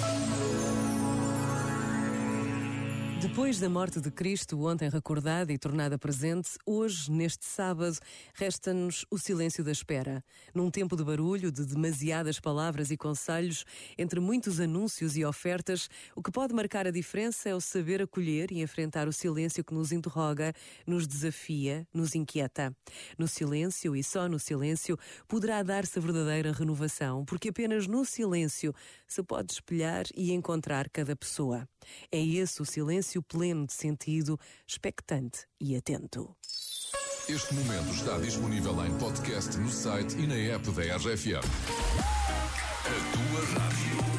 Thank you. Depois da morte de Cristo, ontem recordada e tornada presente, hoje, neste sábado, resta-nos o silêncio da espera. Num tempo de barulho, de demasiadas palavras e conselhos, entre muitos anúncios e ofertas, o que pode marcar a diferença é o saber acolher e enfrentar o silêncio que nos interroga, nos desafia, nos inquieta. No silêncio e só no silêncio poderá dar-se a verdadeira renovação, porque apenas no silêncio se pode espelhar e encontrar cada pessoa. É esse o silêncio pleno de sentido, expectante e atento. Este momento está disponível em podcast no site e na app da RFM. A tua rádio.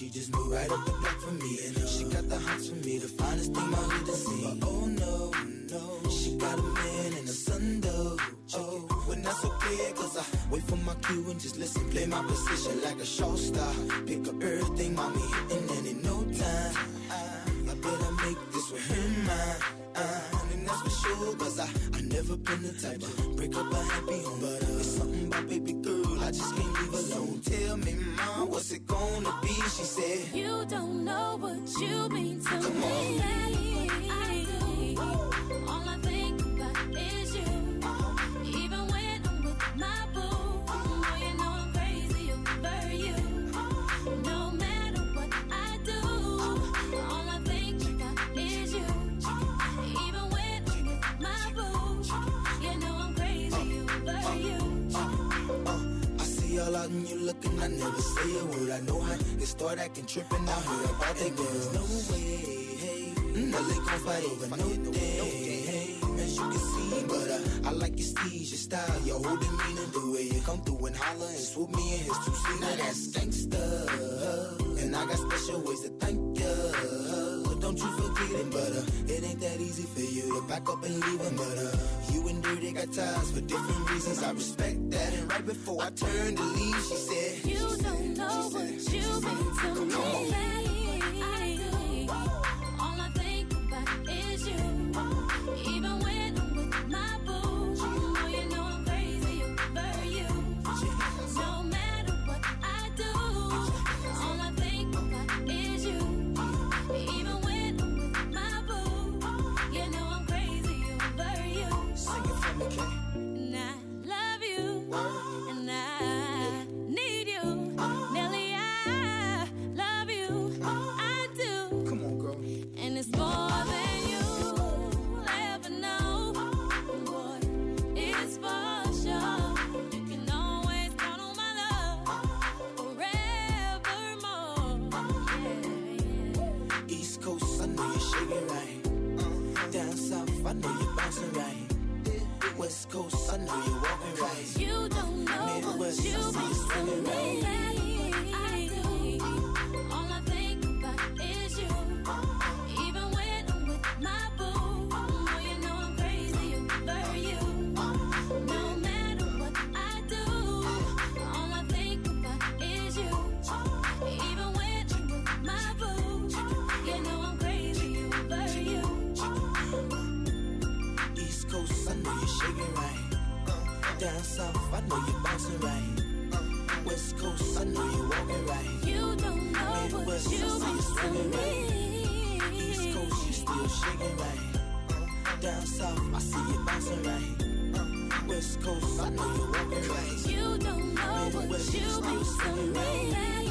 She just moved right up the block for me. And she got the hots for me, the finest thing my hood has seen. But oh no, no, she got a man and a though. Oh, when that's okay, cause I wait for my cue and just listen, play my position like a show star. Pick up everything, mommy, and in no time, I, I better make this with him mine. And that's for sure, cause I, I never been the type to break up a happy home. But uh, it's something about baby girl, I just can't leave alone. Tell me, mom, what's it you mean out and you looking, I never say a word. I know how they start acting tripping. I heard about that girl. No way, hey. Nelly gon' fight over no day, hey. As you can see, but uh, I like your steez, your style, your whole demeanor, the way you come through and holler and swoop me in his two seater. That's gangsta, and I got special ways to thank ya But don't you forget it, but uh, it ain't that easy for you to back up and leave him. But uh, you and Dirty got ties for different reasons. I respect that. Before I turned to leave, she said, You don't know what you mean to me. It's more than you'll ever know. Boy, it's for sure. You can always count on my love forevermore. Yeah, yeah. East Coast, I know you're shaking right. Uh, down south, I know you're bouncing right. West Coast, I know you're walking right. You don't know what Midwest, you you mean to swinging me. right. Down south, I know you're bouncing right. Uh, West Coast, I know you're walking right. You don't know Midwest, I you see you mean to swinging right. East Coast, you still shaking right. Down south, I see you bouncing right. Uh, West Coast, I know you're walking right. You don't know Midwest, you you mean still to swinging right. me.